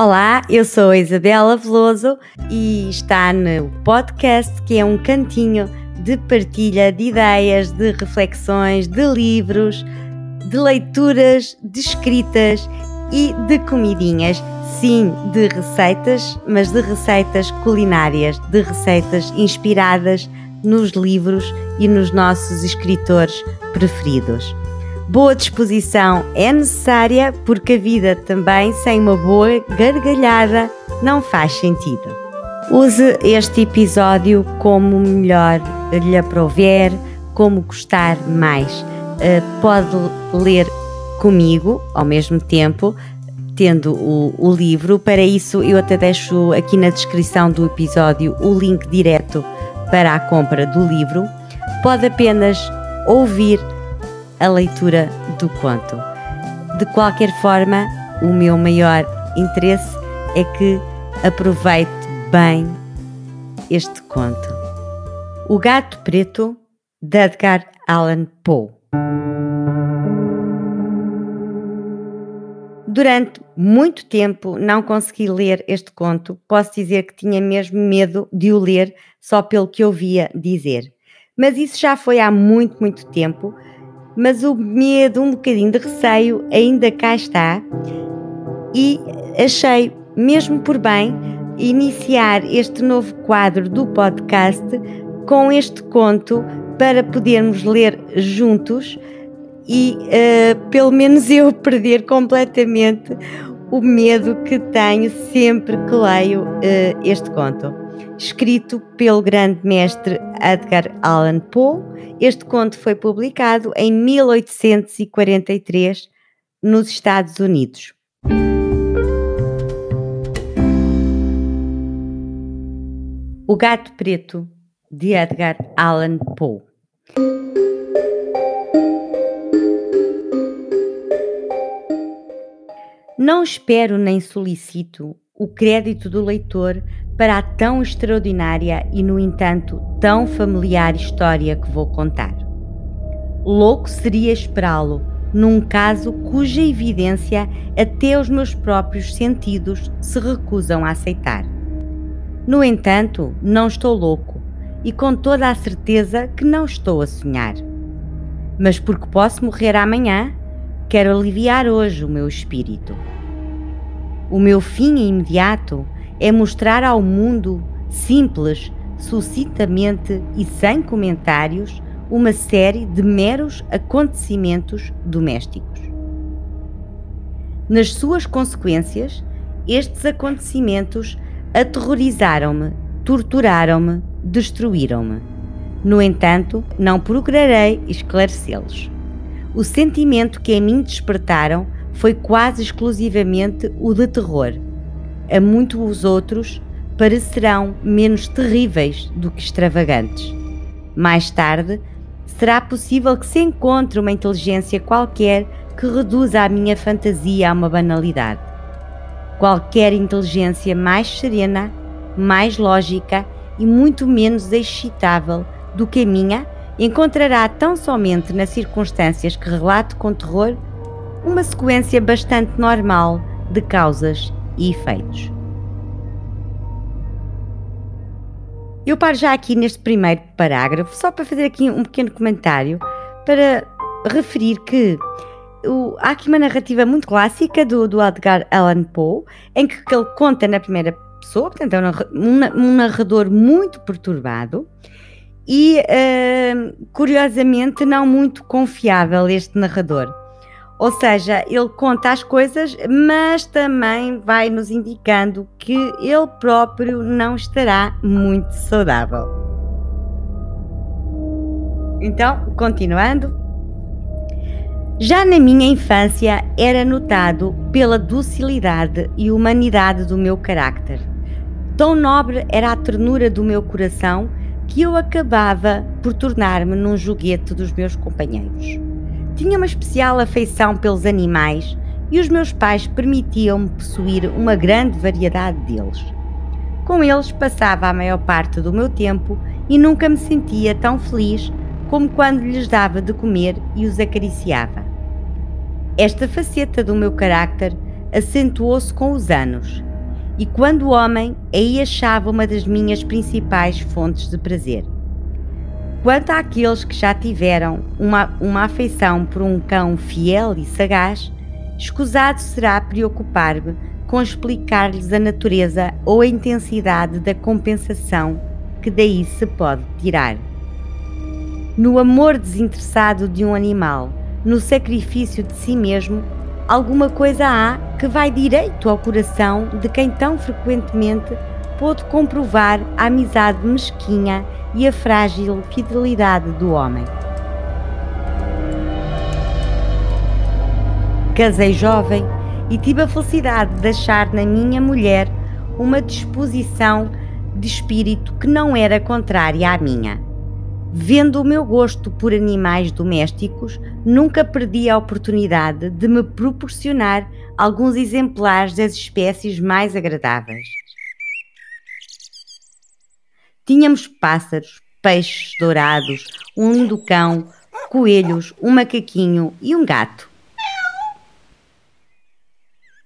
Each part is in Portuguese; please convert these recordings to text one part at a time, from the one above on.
Olá, eu sou a Isabela Veloso e está no podcast que é um cantinho de partilha de ideias, de reflexões, de livros, de leituras, de escritas e de comidinhas. Sim, de receitas, mas de receitas culinárias, de receitas inspiradas nos livros e nos nossos escritores preferidos. Boa disposição é necessária porque a vida também sem uma boa gargalhada não faz sentido. Use este episódio como melhor lhe aprouver, como gostar mais. Uh, pode ler comigo ao mesmo tempo, tendo o, o, livro. Para isso, eu até deixo aqui na descrição do episódio o link direto para a compra do livro. Pode apenas ouvir a leitura do conto. De qualquer forma, o meu maior interesse é que aproveite bem este conto. O Gato Preto, de Edgar Allan Poe. Durante muito tempo não consegui ler este conto. Posso dizer que tinha mesmo medo de o ler só pelo que ouvia dizer. Mas isso já foi há muito, muito tempo mas o medo, um bocadinho de receio ainda cá está. E achei mesmo por bem iniciar este novo quadro do podcast com este conto para podermos ler juntos e uh, pelo menos eu perder completamente o medo que tenho sempre que leio uh, este conto escrito pelo grande mestre Edgar Allan Poe. Este conto foi publicado em 1843 nos Estados Unidos. O Gato Preto, de Edgar Allan Poe. Não espero nem solicito o crédito do leitor para a tão extraordinária e, no entanto, tão familiar história que vou contar. Louco seria esperá-lo num caso cuja evidência até os meus próprios sentidos se recusam a aceitar. No entanto, não estou louco e com toda a certeza que não estou a sonhar. Mas porque posso morrer amanhã, quero aliviar hoje o meu espírito. O meu fim imediato é mostrar ao mundo, simples, sucintamente e sem comentários, uma série de meros acontecimentos domésticos. Nas suas consequências, estes acontecimentos aterrorizaram-me, torturaram-me, destruíram-me. No entanto, não procurarei esclarecê-los. O sentimento que em mim despertaram foi quase exclusivamente o de terror. A muitos outros parecerão menos terríveis do que extravagantes. Mais tarde, será possível que se encontre uma inteligência qualquer que reduza a minha fantasia a uma banalidade. Qualquer inteligência mais serena, mais lógica e muito menos excitável do que a minha encontrará tão somente nas circunstâncias que relato com terror uma sequência bastante normal de causas e efeitos. Eu paro já aqui neste primeiro parágrafo, só para fazer aqui um pequeno comentário, para referir que o, há aqui uma narrativa muito clássica do, do Edgar Allan Poe, em que, ele conta na primeira pessoa, portanto é um, um narrador muito perturbado e, uh, curiosamente, não muito confiável este narrador. Ou seja, ele conta as coisas, mas também vai nos indicando que ele próprio não estará muito saudável. Então, continuando. Já na minha infância era notado pela docilidade e humanidade do meu carácter. Tão nobre era a ternura do meu coração que eu acabava por tornar-me num joguete dos meus companheiros. Tinha uma especial afeição pelos animais e os meus pais permitiam-me possuir uma grande variedade deles. Com eles passava a maior parte do meu tempo e nunca me sentia tão feliz como quando lhes dava de comer e os acariciava. Esta faceta do meu carácter acentuou-se com os anos e quando homem, aí achava uma das minhas principais fontes de prazer. Quanto àqueles que já tiveram uma, uma afeição por um cão fiel e sagaz, escusado será preocupar-me com explicar-lhes a natureza ou a intensidade da compensação que daí se pode tirar. No amor desinteressado de um animal, no sacrifício de si mesmo, alguma coisa há que vai direito ao coração de quem tão frequentemente pôde comprovar a amizade mesquinha e a frágil fidelidade do homem. Casei jovem e tive a felicidade de achar na minha mulher uma disposição de espírito que não era contrária à minha. Vendo o meu gosto por animais domésticos, nunca perdi a oportunidade de me proporcionar alguns exemplares das espécies mais agradáveis. Tínhamos pássaros, peixes dourados, um cão, coelhos, um macaquinho e um gato.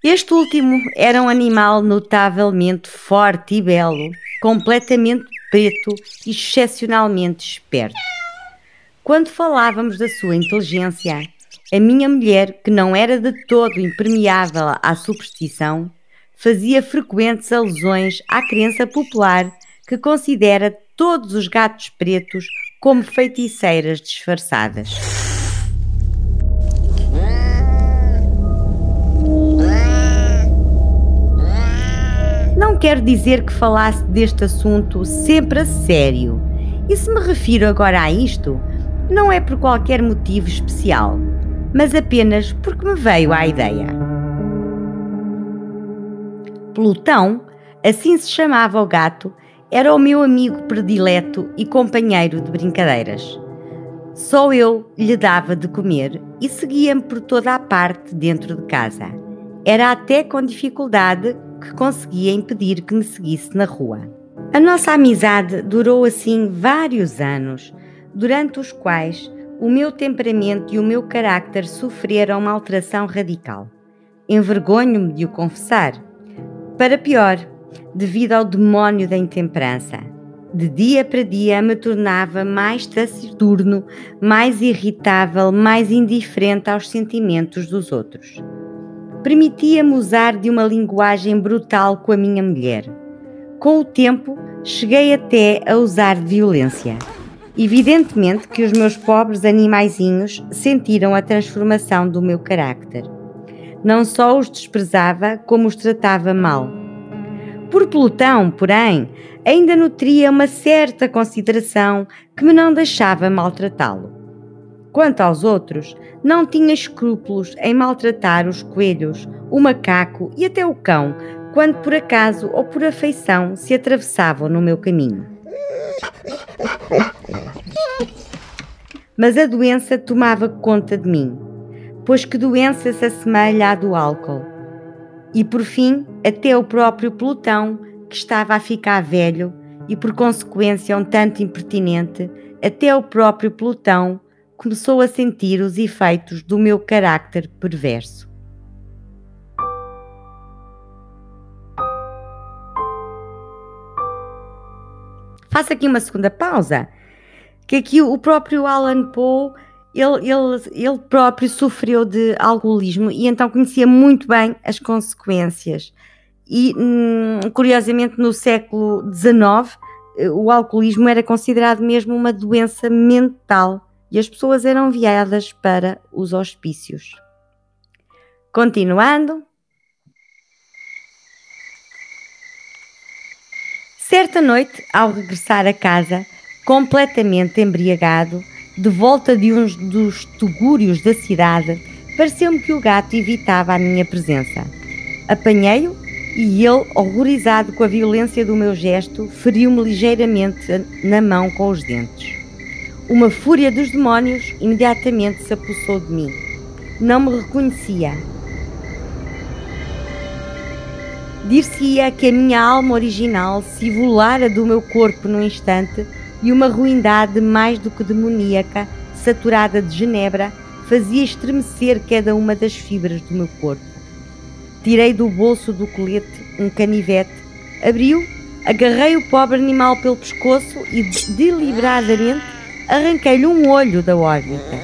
Este último era um animal notavelmente forte e belo, completamente preto e excepcionalmente esperto. Quando falávamos da sua inteligência, a minha mulher, que não era de todo impermeável à superstição, fazia frequentes alusões à crença popular que considera todos os gatos pretos como feiticeiras disfarçadas. Não quero dizer que falasse deste assunto sempre a sério. E se me refiro agora a isto, não é por qualquer motivo especial, mas apenas porque me veio à ideia. Plutão, assim se chamava o gato, era o meu amigo predileto e companheiro de brincadeiras. Só eu lhe dava de comer e seguia-me por toda a parte dentro de casa. Era até com dificuldade que conseguia impedir que me seguisse na rua. A nossa amizade durou assim vários anos, durante os quais o meu temperamento e o meu carácter sofreram uma alteração radical. Envergonho-me de o confessar. Para pior, devido ao demónio da intemperança. De dia para dia me tornava mais taciturno, mais irritável, mais indiferente aos sentimentos dos outros permitia-me usar de uma linguagem brutal com a minha mulher. Com o tempo, cheguei até a usar violência. Evidentemente que os meus pobres animaizinhos sentiram a transformação do meu carácter. Não só os desprezava, como os tratava mal. Por Plutão, porém, ainda nutria uma certa consideração que me não deixava maltratá-lo. Quanto aos outros, não tinha escrúpulos em maltratar os coelhos, o macaco e até o cão, quando por acaso ou por afeição se atravessavam no meu caminho. Mas a doença tomava conta de mim, pois que doença se assemelha à do álcool. E por fim, até o próprio Plutão, que estava a ficar velho e por consequência um tanto impertinente, até o próprio Plutão começou a sentir os efeitos do meu carácter perverso. Faço aqui uma segunda pausa, que aqui o próprio Alan Poe ele, ele, ele próprio sofreu de alcoolismo e então conhecia muito bem as consequências. E, hum, curiosamente, no século XIX, o alcoolismo era considerado mesmo uma doença mental e as pessoas eram enviadas para os hospícios. Continuando. Certa noite, ao regressar a casa, completamente embriagado, de volta de um dos tugúrios da cidade, pareceu-me que o gato evitava a minha presença. Apanhei-o e ele, horrorizado com a violência do meu gesto, feriu-me ligeiramente na mão com os dentes. Uma fúria dos demónios imediatamente se apossou de mim. Não me reconhecia. Dir-se-ia que a minha alma original se volara do meu corpo num instante e uma ruindade mais do que demoníaca, saturada de genebra, fazia estremecer cada uma das fibras do meu corpo. Tirei do bolso do colete um canivete, abriu, agarrei o pobre animal pelo pescoço e deliberadamente arranquei-lhe um olho da órbita.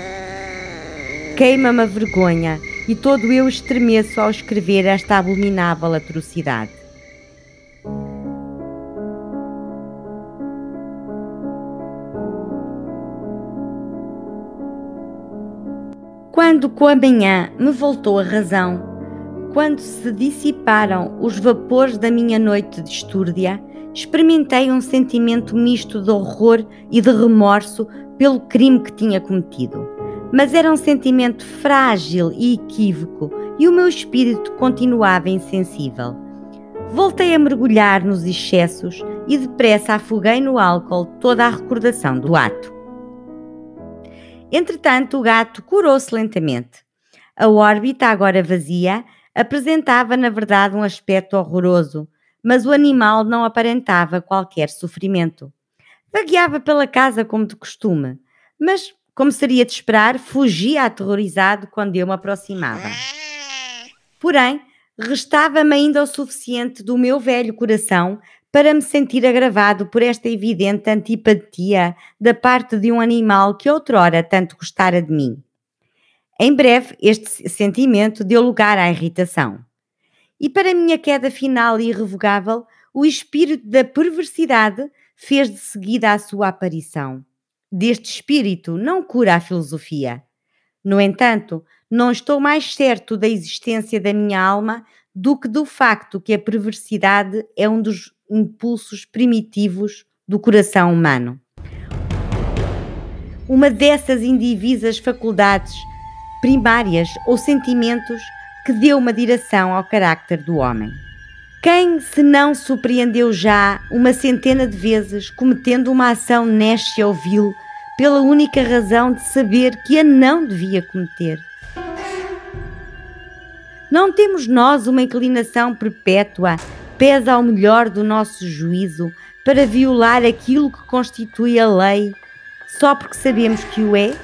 Queima-me a vergonha e todo eu estremeço ao escrever esta abominável atrocidade. Quando com a manhã me voltou a razão, quando se dissiparam os vapores da minha noite de estúrdia, experimentei um sentimento misto de horror e de remorso pelo crime que tinha cometido. Mas era um sentimento frágil e equívoco e o meu espírito continuava insensível. Voltei a mergulhar nos excessos e depressa afoguei no álcool toda a recordação do ato. Entretanto, o gato curou-se lentamente. A órbita, agora vazia, apresentava na verdade um aspecto horroroso, mas o animal não aparentava qualquer sofrimento. Vagueava pela casa como de costume, mas, como seria de esperar, fugia aterrorizado quando eu me aproximava. Porém, restava-me ainda o suficiente do meu velho coração para me sentir agravado por esta evidente antipatia da parte de um animal que outrora tanto gostara de mim. Em breve, este sentimento deu lugar à irritação. E para minha queda final e irrevogável, o espírito da perversidade fez de seguida a sua aparição. Deste espírito não cura a filosofia. No entanto, não estou mais certo da existência da minha alma do que do facto que a perversidade é um dos impulsos primitivos do coração humano. Uma dessas indivisas faculdades primárias ou sentimentos que deu uma direção ao carácter do homem. Quem se não surpreendeu já uma centena de vezes cometendo uma ação néscia ou vil pela única razão de saber que a não devia cometer? Não temos nós uma inclinação perpétua pesa ao melhor do nosso juízo para violar aquilo que constitui a lei, só porque sabemos que o é?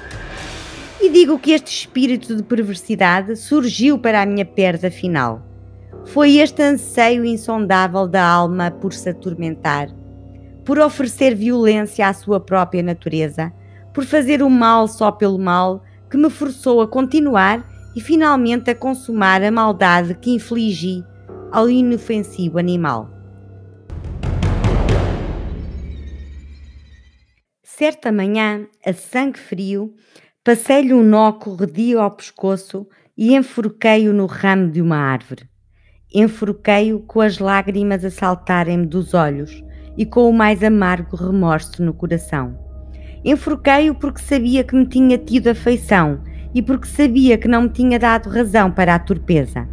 E digo que este espírito de perversidade surgiu para a minha perda final. Foi este anseio insondável da alma por se atormentar, por oferecer violência à sua própria natureza, por fazer o mal só pelo mal, que me forçou a continuar e finalmente a consumar a maldade que infligi ao inofensivo animal. Certa manhã, a sangue frio, passei-lhe um nó corredio ao pescoço e enforquei-o no ramo de uma árvore. Enforquei-o com as lágrimas a saltarem-me dos olhos e com o mais amargo remorso no coração. Enforquei-o porque sabia que me tinha tido afeição e porque sabia que não me tinha dado razão para a torpeza.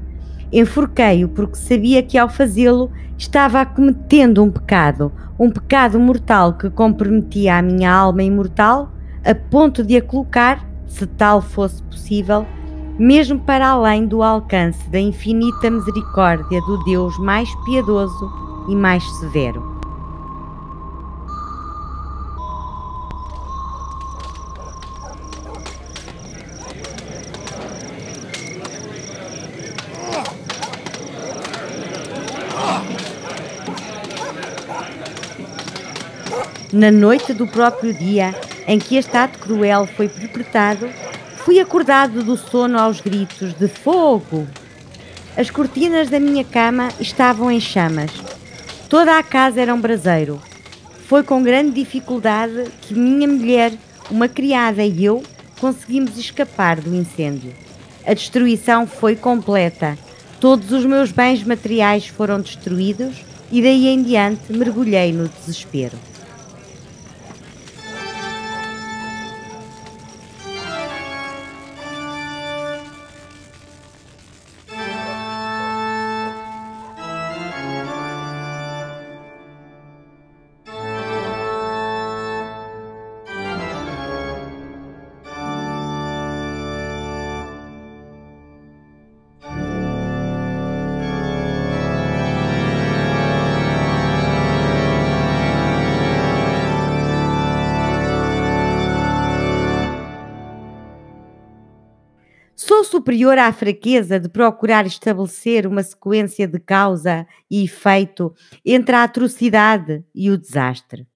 Enforquei-o porque sabia que ao fazê-lo estava cometendo um pecado, um pecado mortal que comprometia a minha alma imortal a ponto de a colocar, se tal fosse possível, mesmo para além do alcance da infinita misericórdia do Deus mais piedoso e mais severo. Na noite do próprio dia em que este ato cruel foi perpetrado, fui acordado do sono aos gritos de fogo. As cortinas da minha cama estavam em chamas. Toda a casa era um braseiro. Foi com grande dificuldade que minha mulher, uma criada e eu conseguimos escapar do incêndio. A destruição foi completa. Todos os meus bens materiais foram destruídos e daí em diante mergulhei no desespero. Superior à fraqueza de procurar estabelecer uma sequência de causa e efeito entre a atrocidade e o desastre.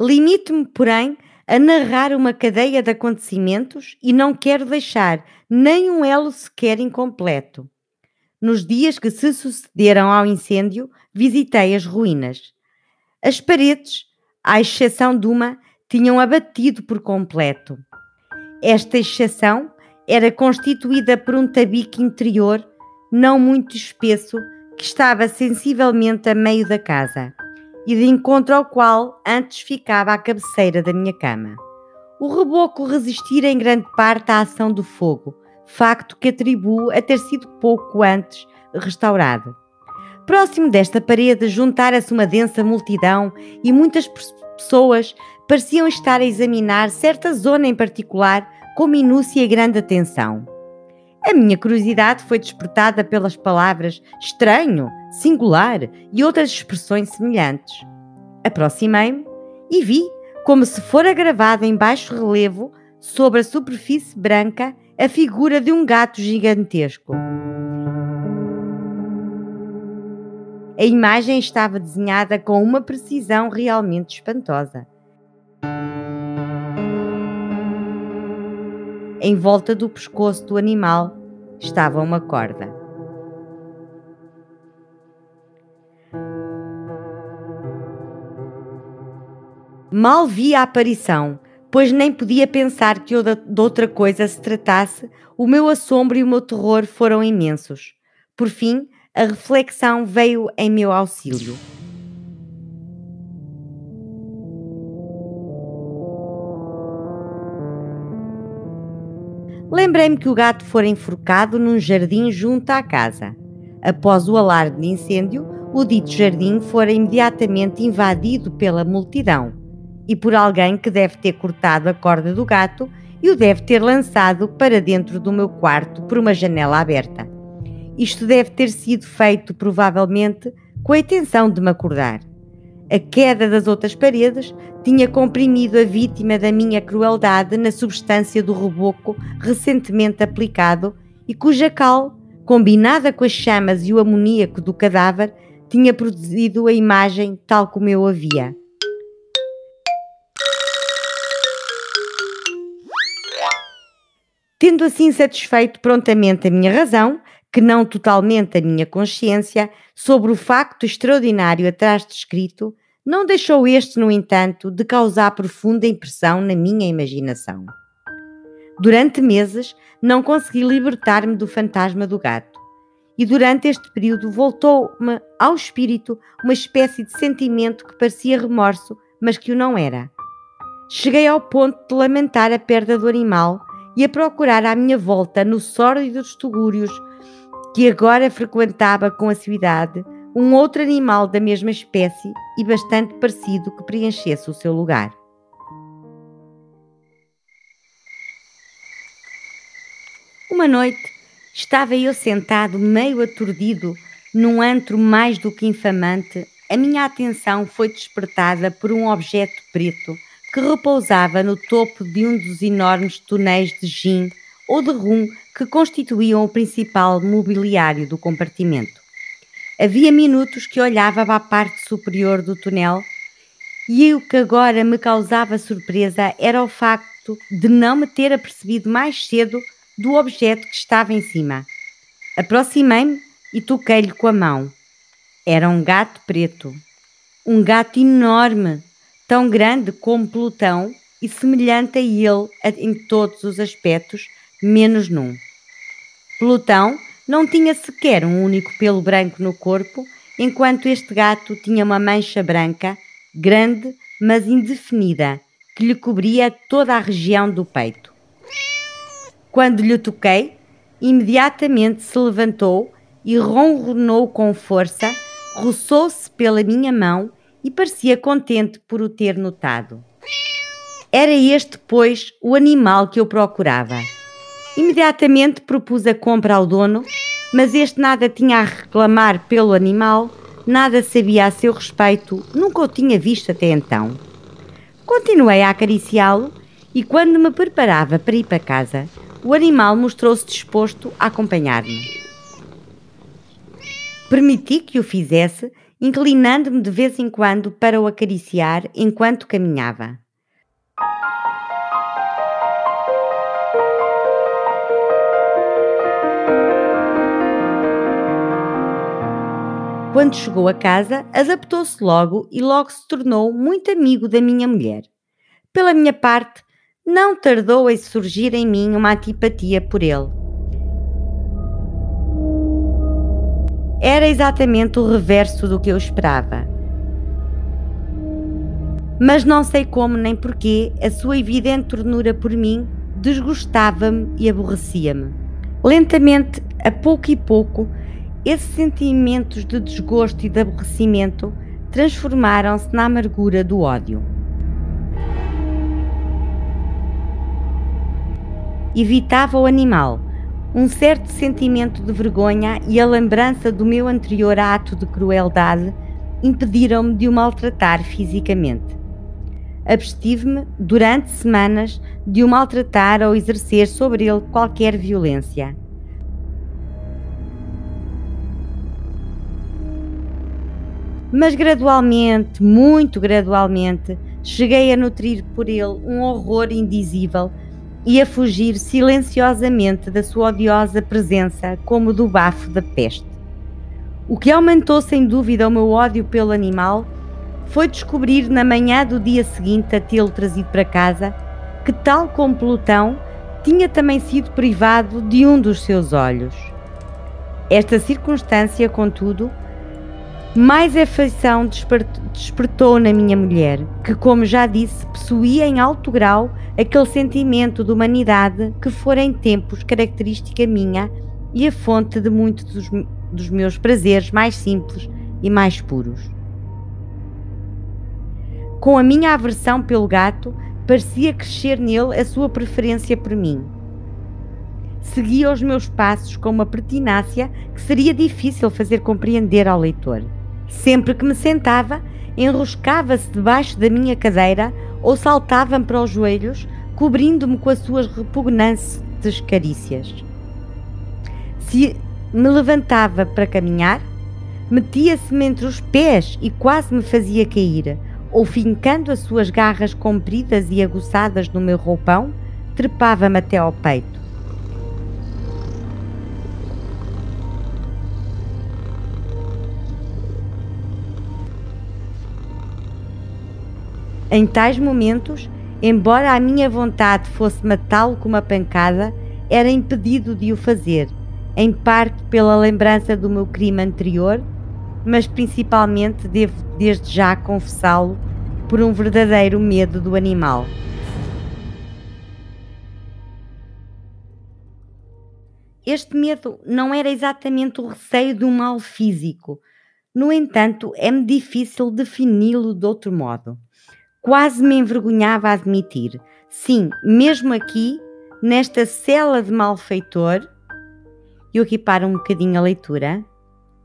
Limito-me, porém, a narrar uma cadeia de acontecimentos e não quero deixar nem um elo sequer incompleto. Nos dias que se sucederam ao incêndio, visitei as ruínas. As paredes, à exceção de uma, tinham abatido por completo. Esta exceção era constituída por um tabique interior não muito espesso que estava sensivelmente a meio da casa e de encontro ao qual antes ficava a cabeceira da minha cama. O reboco resistira em grande parte à ação do fogo, facto que atribuo a ter sido pouco antes restaurado. Próximo desta parede juntara-se uma densa multidão e muitas pessoas pareciam estar a examinar certa zona em particular com minúcia e grande atenção. A minha curiosidade foi despertada pelas palavras estranho, singular e outras expressões semelhantes. Aproximei-me e vi, como se fora gravada em baixo relevo, sobre a superfície branca, a figura de um gato gigantesco. A imagem estava desenhada com uma precisão realmente espantosa. Em volta do pescoço do animal estava uma corda. Mal vi a aparição, pois nem podia pensar que de outra coisa se tratasse, o meu assombro e o meu terror foram imensos. Por fim, a reflexão veio em meu auxílio. Lembrei-me que o gato fora enforcado num jardim junto à casa. Após o alarde de incêndio, o dito jardim fora imediatamente invadido pela multidão e por alguém que deve ter cortado a corda do gato e o deve ter lançado para dentro do meu quarto por uma janela aberta. Isto deve ter sido feito provavelmente com a intenção de me acordar. A queda das outras paredes tinha comprimido a vítima da minha crueldade na substância do reboco recentemente aplicado e cuja cal, combinada com as chamas e o amoníaco do cadáver, tinha produzido a imagem tal como eu a via. Tendo assim satisfeito prontamente a minha razão, que não totalmente a minha consciência, sobre o facto extraordinário atrás descrito, não deixou este, no entanto, de causar profunda impressão na minha imaginação. Durante meses não consegui libertar-me do fantasma do gato, e durante este período voltou-me ao espírito uma espécie de sentimento que parecia remorso, mas que o não era. Cheguei ao ponto de lamentar a perda do animal e a procurar à minha volta, no sórdido dos tugúrios que agora frequentava com assiduidade, um outro animal da mesma espécie e bastante parecido que preenchesse o seu lugar. Uma noite estava eu sentado meio aturdido num antro mais do que infamante. A minha atenção foi despertada por um objeto preto que repousava no topo de um dos enormes tonéis de gin ou de rum que constituíam o principal mobiliário do compartimento. Havia minutos que olhava para a parte superior do túnel e o que agora me causava surpresa era o facto de não me ter apercebido mais cedo do objeto que estava em cima. Aproximei-me e toquei-lhe com a mão. Era um gato preto. Um gato enorme, tão grande como Plutão e semelhante a ele em todos os aspectos, menos num. Plutão não tinha sequer um único pelo branco no corpo, enquanto este gato tinha uma mancha branca, grande, mas indefinida, que lhe cobria toda a região do peito. Quando lhe toquei, imediatamente se levantou e ronronou com força, roçou-se pela minha mão e parecia contente por o ter notado. Era este, pois, o animal que eu procurava. Imediatamente propus a compra ao dono, mas este nada tinha a reclamar pelo animal, nada sabia a seu respeito, nunca o tinha visto até então. Continuei a acariciá-lo e, quando me preparava para ir para casa, o animal mostrou-se disposto a acompanhar-me. Permiti que o fizesse, inclinando-me de vez em quando para o acariciar enquanto caminhava. Quando chegou a casa, adaptou-se logo e logo se tornou muito amigo da minha mulher. Pela minha parte, não tardou a surgir em mim uma antipatia por ele. Era exatamente o reverso do que eu esperava. Mas não sei como nem porquê a sua evidente ternura por mim desgostava-me e aborrecia-me. Lentamente, a pouco e pouco, esses sentimentos de desgosto e de aborrecimento transformaram-se na amargura do ódio. Evitava o animal. Um certo sentimento de vergonha e a lembrança do meu anterior ato de crueldade impediram-me de o maltratar fisicamente. Abstive-me durante semanas de o maltratar ou exercer sobre ele qualquer violência. Mas gradualmente, muito gradualmente, cheguei a nutrir por ele um horror indizível e a fugir silenciosamente da sua odiosa presença como do bafo da peste. O que aumentou sem dúvida o meu ódio pelo animal foi descobrir na manhã do dia seguinte a tê-lo trazido para casa que, tal como Plutão, tinha também sido privado de um dos seus olhos. Esta circunstância, contudo, mais afeição despertou na minha mulher, que, como já disse, possuía em alto grau aquele sentimento de humanidade que fora em tempos característica minha e a fonte de muitos dos, dos meus prazeres mais simples e mais puros. Com a minha aversão pelo gato, parecia crescer nele a sua preferência por mim. Seguia os meus passos com uma pertinácia que seria difícil fazer compreender ao leitor. Sempre que me sentava, enroscava-se debaixo da minha cadeira ou saltava-me para os joelhos, cobrindo-me com as suas repugnantes carícias. Se me levantava para caminhar, metia-se-me entre os pés e quase me fazia cair, ou fincando as suas garras compridas e aguçadas no meu roupão, trepava-me até ao peito. Em tais momentos, embora a minha vontade fosse matá-lo com uma pancada, era impedido de o fazer, em parte pela lembrança do meu crime anterior, mas principalmente devo desde já confessá-lo por um verdadeiro medo do animal. Este medo não era exatamente o receio de um mal físico. No entanto, é-me difícil defini-lo de outro modo. Quase me envergonhava a admitir. Sim, mesmo aqui, nesta cela de malfeitor, eu aqui paro um bocadinho a leitura,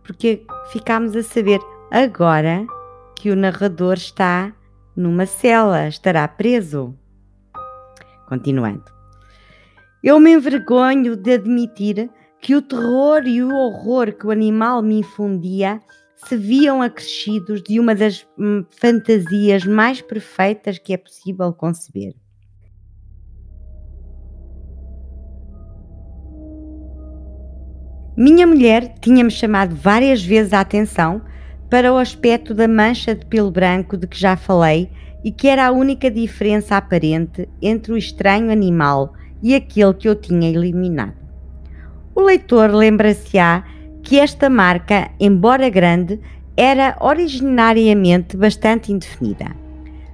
porque ficámos a saber agora que o narrador está numa cela, estará preso. Continuando. Eu me envergonho de admitir que o terror e o horror que o animal me infundia se viam acrescidos de uma das hum, fantasias mais perfeitas que é possível conceber. Minha mulher tinha-me chamado várias vezes a atenção para o aspecto da mancha de pelo branco de que já falei e que era a única diferença aparente entre o estranho animal e aquele que eu tinha eliminado. O leitor lembra-se-á que esta marca, embora grande, era originariamente bastante indefinida,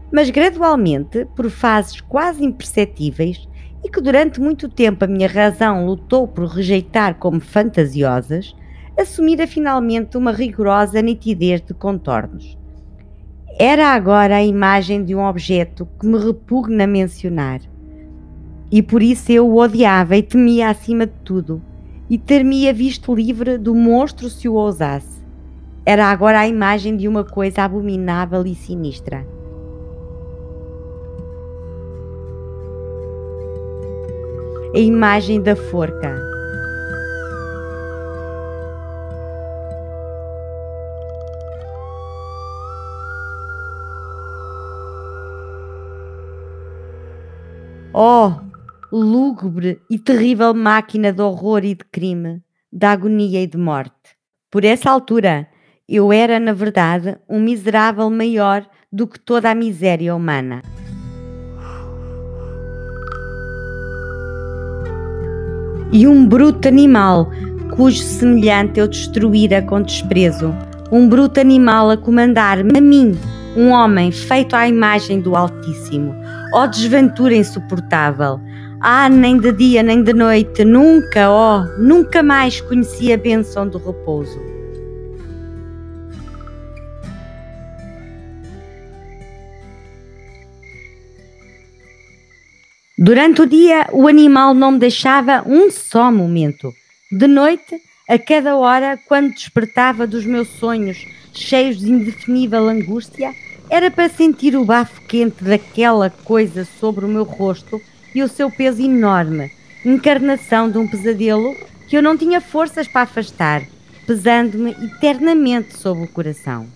mas gradualmente, por fases quase imperceptíveis e que durante muito tempo a minha razão lutou por rejeitar como fantasiosas, assumira finalmente uma rigorosa nitidez de contornos. Era agora a imagem de um objeto que me repugna mencionar. E por isso eu o odiava e temia acima de tudo e ter-me-ia visto livre do monstro se o ousasse. Era agora a imagem de uma coisa abominável e sinistra. a imagem da forca. Oh, lúgubre e terrível máquina de horror e de crime, de agonia e de morte. Por essa altura, eu era, na verdade, um miserável maior do que toda a miséria humana. E um bruto animal, cujo semelhante eu destruíra com desprezo, um bruto animal a comandar-me a mim, um homem feito à imagem do Altíssimo. Ó oh, desventura insuportável! Ah, nem de dia nem de noite, nunca, oh, nunca mais conheci a bênção do repouso. Durante o dia, o animal não me deixava um só momento. De noite, a cada hora, quando despertava dos meus sonhos cheios de indefinível angústia, era para sentir o bafo quente daquela coisa sobre o meu rosto e o seu peso enorme, encarnação de um pesadelo que eu não tinha forças para afastar, pesando-me eternamente sobre o coração.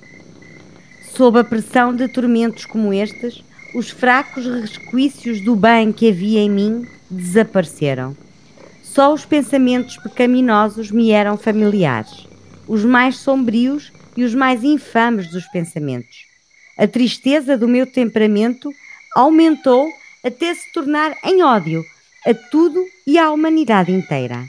Sob a pressão de tormentos como estes, os fracos resquícios do bem que havia em mim desapareceram. Só os pensamentos pecaminosos me eram familiares, os mais sombrios e os mais infames dos pensamentos. A tristeza do meu temperamento aumentou até se tornar em ódio a tudo e à humanidade inteira.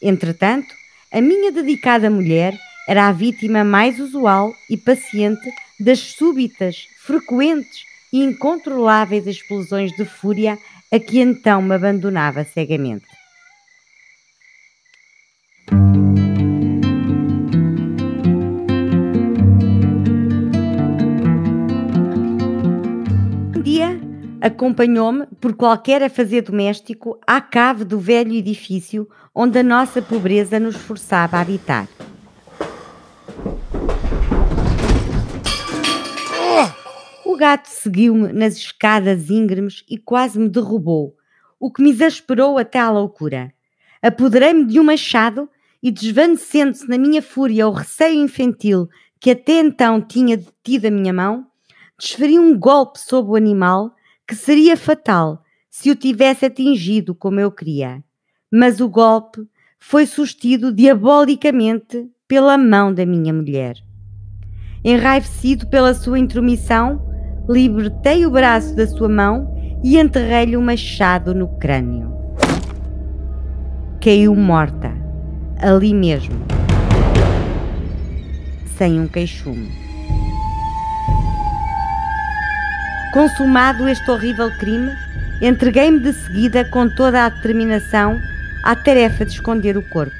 Entretanto, a minha dedicada mulher era a vítima mais usual e paciente das súbitas, frequentes e incontroláveis explosões de fúria a que então me abandonava cegamente. Acompanhou-me por qualquer a fazer doméstico à cave do velho edifício onde a nossa pobreza nos forçava a habitar. O gato seguiu-me nas escadas íngremes e quase me derrubou, o que me exasperou até à loucura. Apoderei-me de um machado e, desvanecendo-se na minha fúria o receio infantil que até então tinha detido a minha mão, desferi um golpe sobre o animal que seria fatal se o tivesse atingido como eu queria. Mas o golpe foi sustido diabolicamente pela mão da minha mulher. Enraivecido pela sua intromissão, libertei o braço da sua mão e enterrei-lhe o um machado no crânio. Caiu morta, ali mesmo, sem um queixume. Consumado este horrível crime, entreguei-me de seguida com toda a determinação à tarefa de esconder o corpo.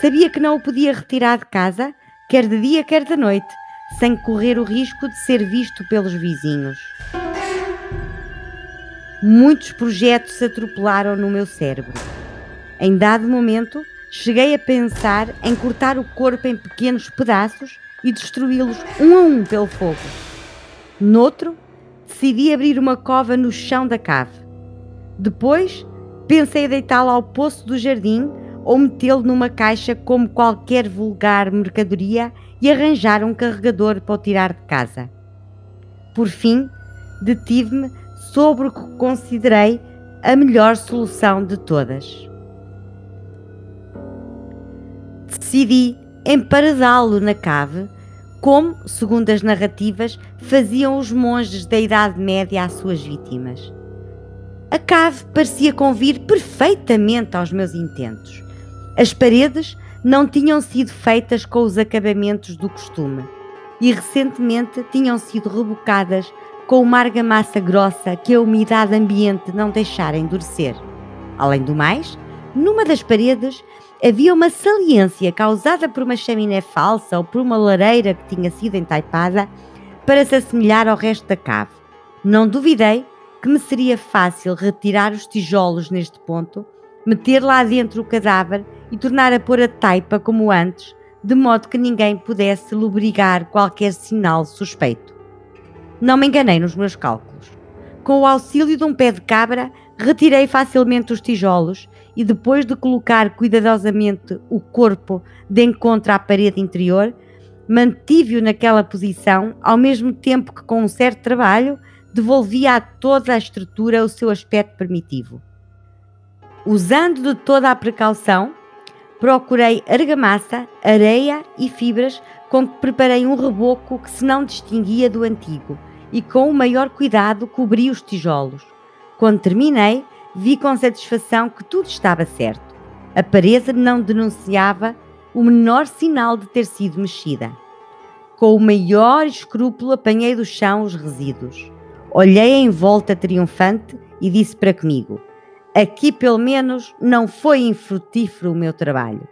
Sabia que não o podia retirar de casa, quer de dia, quer de noite, sem correr o risco de ser visto pelos vizinhos. Muitos projetos se atropelaram no meu cérebro. Em dado momento, cheguei a pensar em cortar o corpo em pequenos pedaços e destruí-los um a um pelo fogo. Noutro, decidi abrir uma cova no chão da cave. Depois, pensei deitá-lo ao poço do jardim ou metê-lo numa caixa como qualquer vulgar mercadoria e arranjar um carregador para o tirar de casa. Por fim, detive-me sobre o que considerei a melhor solução de todas. Decidi emparedá-lo na cave como, segundo as narrativas, faziam os monges da Idade Média às suas vítimas. A cave parecia convir perfeitamente aos meus intentos. As paredes não tinham sido feitas com os acabamentos do costume e recentemente tinham sido rebocadas com uma argamassa grossa que a umidade ambiente não deixara endurecer. Além do mais, numa das paredes havia uma saliência causada por uma chaminé falsa ou por uma lareira que tinha sido entaipada para se assemelhar ao resto da cave. Não duvidei que me seria fácil retirar os tijolos neste ponto, meter lá dentro o cadáver e tornar a pôr a taipa como antes, de modo que ninguém pudesse lubrigar qualquer sinal suspeito. Não me enganei nos meus cálculos. Com o auxílio de um pé de cabra, retirei facilmente os tijolos e, depois de colocar cuidadosamente o corpo de encontro à parede interior, mantive-o naquela posição, ao mesmo tempo que, com um certo trabalho, devolvia a toda a estrutura o seu aspecto primitivo. Usando de toda a precaução, procurei argamassa, areia e fibras com que preparei um reboco que se não distinguia do antigo e com o maior cuidado cobri os tijolos. Quando terminei, vi com satisfação que tudo estava certo. A parede não denunciava o menor sinal de ter sido mexida. Com o maior escrúpulo apanhei do chão os resíduos. Olhei em volta triunfante e disse para comigo: Aqui pelo menos não foi infrutífero o meu trabalho.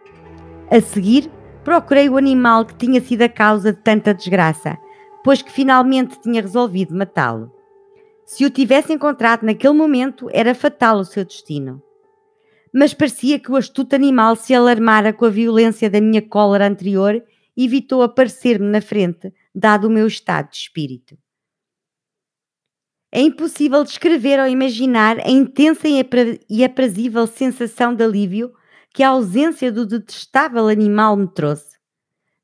A seguir, procurei o animal que tinha sido a causa de tanta desgraça, pois que finalmente tinha resolvido matá-lo. Se o tivesse encontrado naquele momento, era fatal o seu destino. Mas parecia que o astuto animal se alarmara com a violência da minha cólera anterior e evitou aparecer-me na frente, dado o meu estado de espírito. É impossível descrever ou imaginar a intensa e aprazível sensação de alívio que a ausência do detestável animal me trouxe.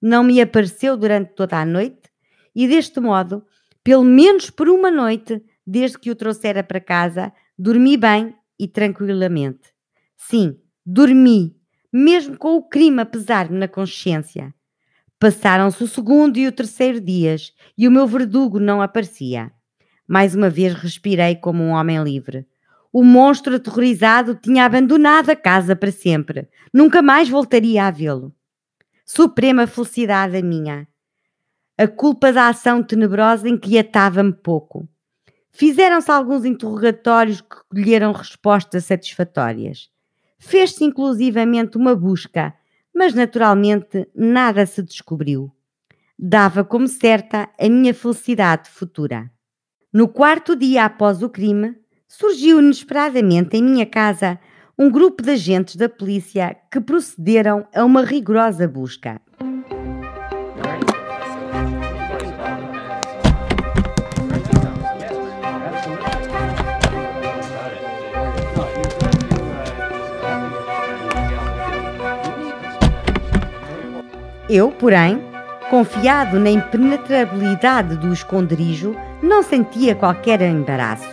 Não me apareceu durante toda a noite e, deste modo, pelo menos por uma noite, desde que o trouxera para casa, dormi bem e tranquilamente. Sim, dormi, mesmo com o crime a pesar-me na consciência. Passaram-se o segundo e o terceiro dias e o meu verdugo não aparecia. Mais uma vez respirei como um homem livre. O monstro aterrorizado tinha abandonado a casa para sempre. Nunca mais voltaria a vê-lo. Suprema felicidade a minha. A culpa da ação tenebrosa inquietava-me pouco. Fizeram-se alguns interrogatórios que colheram respostas satisfatórias. Fez-se inclusivamente uma busca, mas naturalmente nada se descobriu. Dava como certa a minha felicidade futura. No quarto dia após o crime, surgiu inesperadamente em minha casa um grupo de agentes da polícia que procederam a uma rigorosa busca. Eu, porém, confiado na impenetrabilidade do esconderijo, não sentia qualquer embaraço.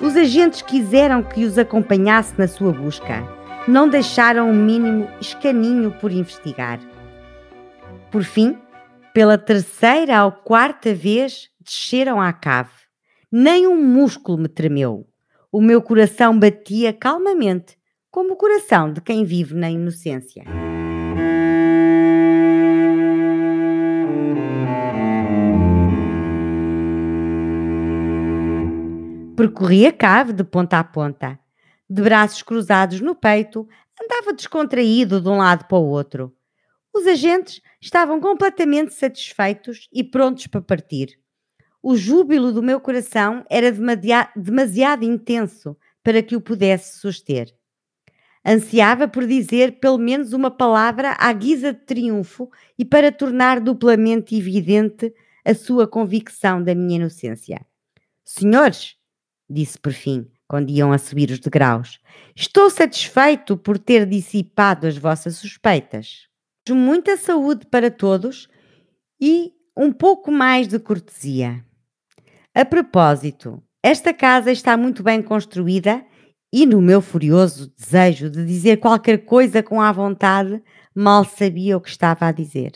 Os agentes quiseram que os acompanhasse na sua busca. Não deixaram o mínimo escaninho por investigar. Por fim, pela terceira ou quarta vez, desceram à cave. Nem um músculo me tremeu. O meu coração batia calmamente, como o coração de quem vive na inocência. Percorri a cave de ponta a ponta. De braços cruzados no peito, andava descontraído de um lado para o outro. Os agentes estavam completamente satisfeitos e prontos para partir. O júbilo do meu coração era demasiado intenso para que o pudesse suster. Ansiava por dizer pelo menos uma palavra à guisa de triunfo e para tornar duplamente evidente a sua convicção da minha inocência. Senhores, disse por fim, quando iam a subir os degraus. Estou satisfeito por ter dissipado as vossas suspeitas. Muita saúde para todos e um pouco mais de cortesia. A propósito, esta casa está muito bem construída e, no meu furioso desejo de dizer qualquer coisa com a vontade, mal sabia o que estava a dizer.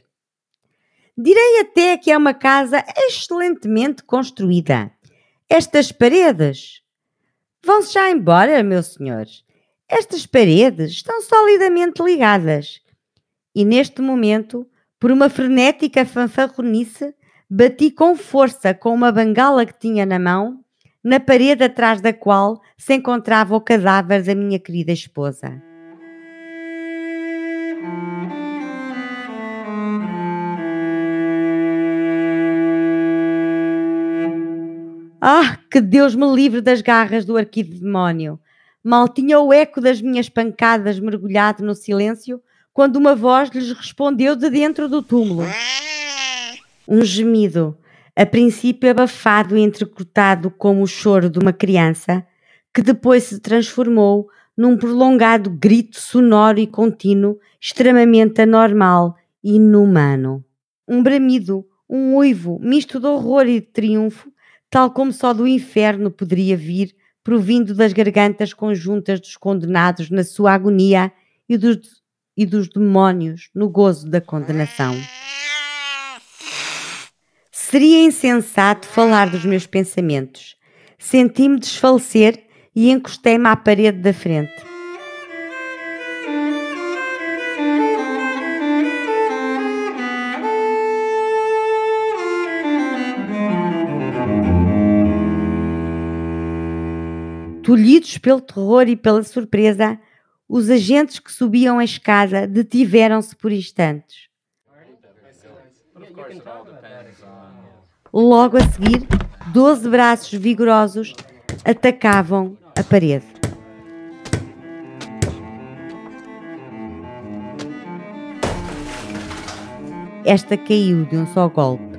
Direi até que é uma casa excelentemente construída estas paredes. Vão-se já embora, meus senhores. Estas paredes estão solidamente ligadas. E neste momento, por uma frenética fanfarronice, bati com força com uma bengala que tinha na mão, na parede atrás da qual se encontrava o cadáver da minha querida esposa. Ah, que Deus me livre das garras do arquidemónio! Mal tinha o eco das minhas pancadas mergulhado no silêncio, quando uma voz lhes respondeu de dentro do túmulo. Um gemido, a princípio abafado e entrecortado como o choro de uma criança, que depois se transformou num prolongado grito sonoro e contínuo, extremamente anormal e inumano. Um bramido, um uivo, misto de horror e de triunfo, tal como só do inferno poderia vir, provindo das gargantas conjuntas dos condenados na sua agonia e dos, e dos demónios no gozo da condenação. Seria insensato falar dos meus pensamentos. Senti-me desfalecer e encostei-me à parede da frente. Tolhidos pelo terror e pela surpresa, os agentes que subiam a escada detiveram-se por instantes. Logo a seguir, doze braços vigorosos atacavam a parede. Esta caiu de um só golpe.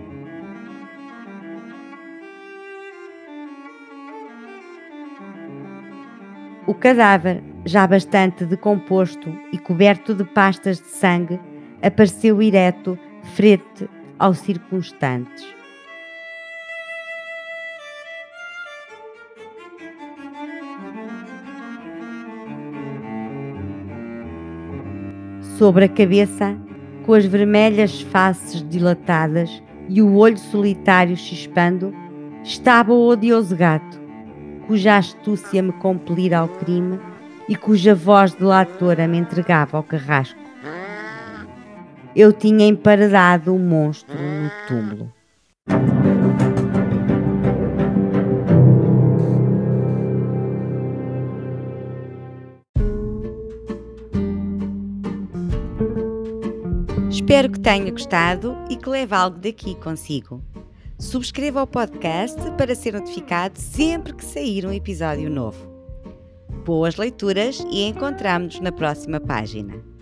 O cadáver, já bastante decomposto e coberto de pastas de sangue, apareceu ereto frente aos circunstantes. Sobre a cabeça, com as vermelhas faces dilatadas e o olho solitário chispando, estava o odioso gato, cuja astúcia me compelira ao crime e cuja voz delatora me entregava ao carrasco. Eu tinha emparedado o monstro no túmulo. Espero que tenha gostado e que leve algo daqui consigo. Subscreva o podcast para ser notificado sempre que sair um episódio novo. Boas leituras e encontramos-nos na próxima página.